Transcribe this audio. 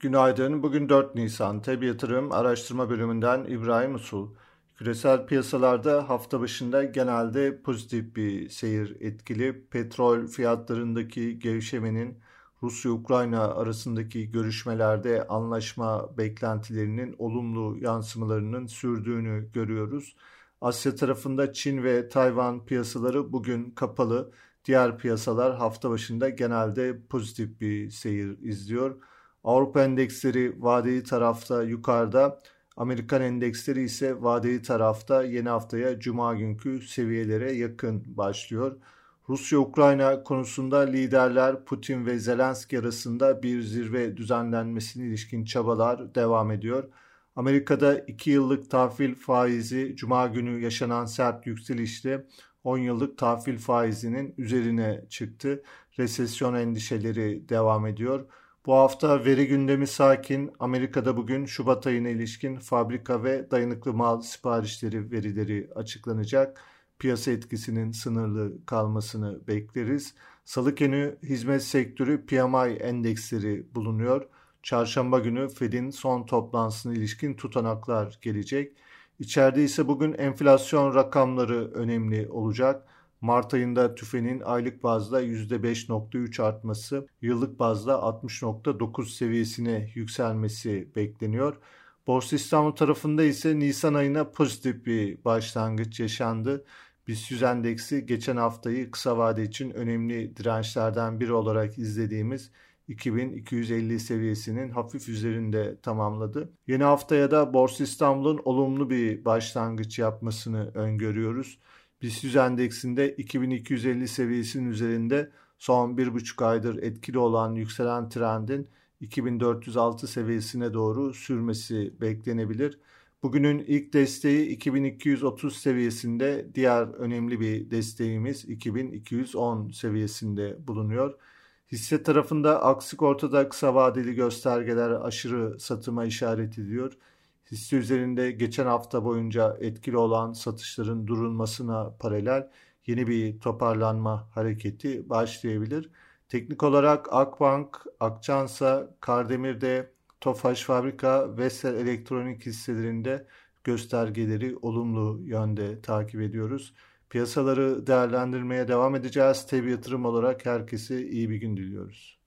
Günaydın. Bugün 4 Nisan. Tabi Yatırım Araştırma Bölümünden İbrahim Usul. Küresel piyasalarda hafta başında genelde pozitif bir seyir etkili. Petrol fiyatlarındaki gevşemenin Rusya-Ukrayna arasındaki görüşmelerde anlaşma beklentilerinin olumlu yansımalarının sürdüğünü görüyoruz. Asya tarafında Çin ve Tayvan piyasaları bugün kapalı. Diğer piyasalar hafta başında genelde pozitif bir seyir izliyor. Avrupa endeksleri vadeli tarafta yukarıda, Amerikan endeksleri ise vadeli tarafta yeni haftaya cuma günkü seviyelere yakın başlıyor. Rusya-Ukrayna konusunda liderler Putin ve Zelenski arasında bir zirve düzenlenmesine ilişkin çabalar devam ediyor. Amerika'da 2 yıllık tahvil faizi cuma günü yaşanan sert yükselişte 10 yıllık tahvil faizinin üzerine çıktı. Resesyon endişeleri devam ediyor. Bu hafta veri gündemi sakin. Amerika'da bugün Şubat ayına ilişkin fabrika ve dayanıklı mal siparişleri verileri açıklanacak. Piyasa etkisinin sınırlı kalmasını bekleriz. Salı günü hizmet sektörü PMI endeksleri bulunuyor. Çarşamba günü Fed'in son toplantısına ilişkin tutanaklar gelecek. İçeride ise bugün enflasyon rakamları önemli olacak. Mart ayında tüfenin aylık bazda %5.3 artması, yıllık bazda 60.9 seviyesine yükselmesi bekleniyor. Borsa İstanbul tarafında ise Nisan ayına pozitif bir başlangıç yaşandı. BIST 100 endeksi geçen haftayı kısa vade için önemli dirençlerden biri olarak izlediğimiz 2250 seviyesinin hafif üzerinde tamamladı. Yeni haftaya da Borsa İstanbul'un olumlu bir başlangıç yapmasını öngörüyoruz. BIST 100 endeksinde 2250 seviyesinin üzerinde son 1,5 aydır etkili olan yükselen trendin 2406 seviyesine doğru sürmesi beklenebilir. Bugünün ilk desteği 2230 seviyesinde, diğer önemli bir desteğimiz 2210 seviyesinde bulunuyor. Hisse tarafında aksik ortada kısa vadeli göstergeler aşırı satıma işaret ediyor. Hisse üzerinde geçen hafta boyunca etkili olan satışların durulmasına paralel yeni bir toparlanma hareketi başlayabilir. Teknik olarak Akbank, Akçansa, Kardemir'de, Tofaş Fabrika, Vestel Elektronik hisselerinde göstergeleri olumlu yönde takip ediyoruz. Piyasaları değerlendirmeye devam edeceğiz. Tabi yatırım olarak herkese iyi bir gün diliyoruz.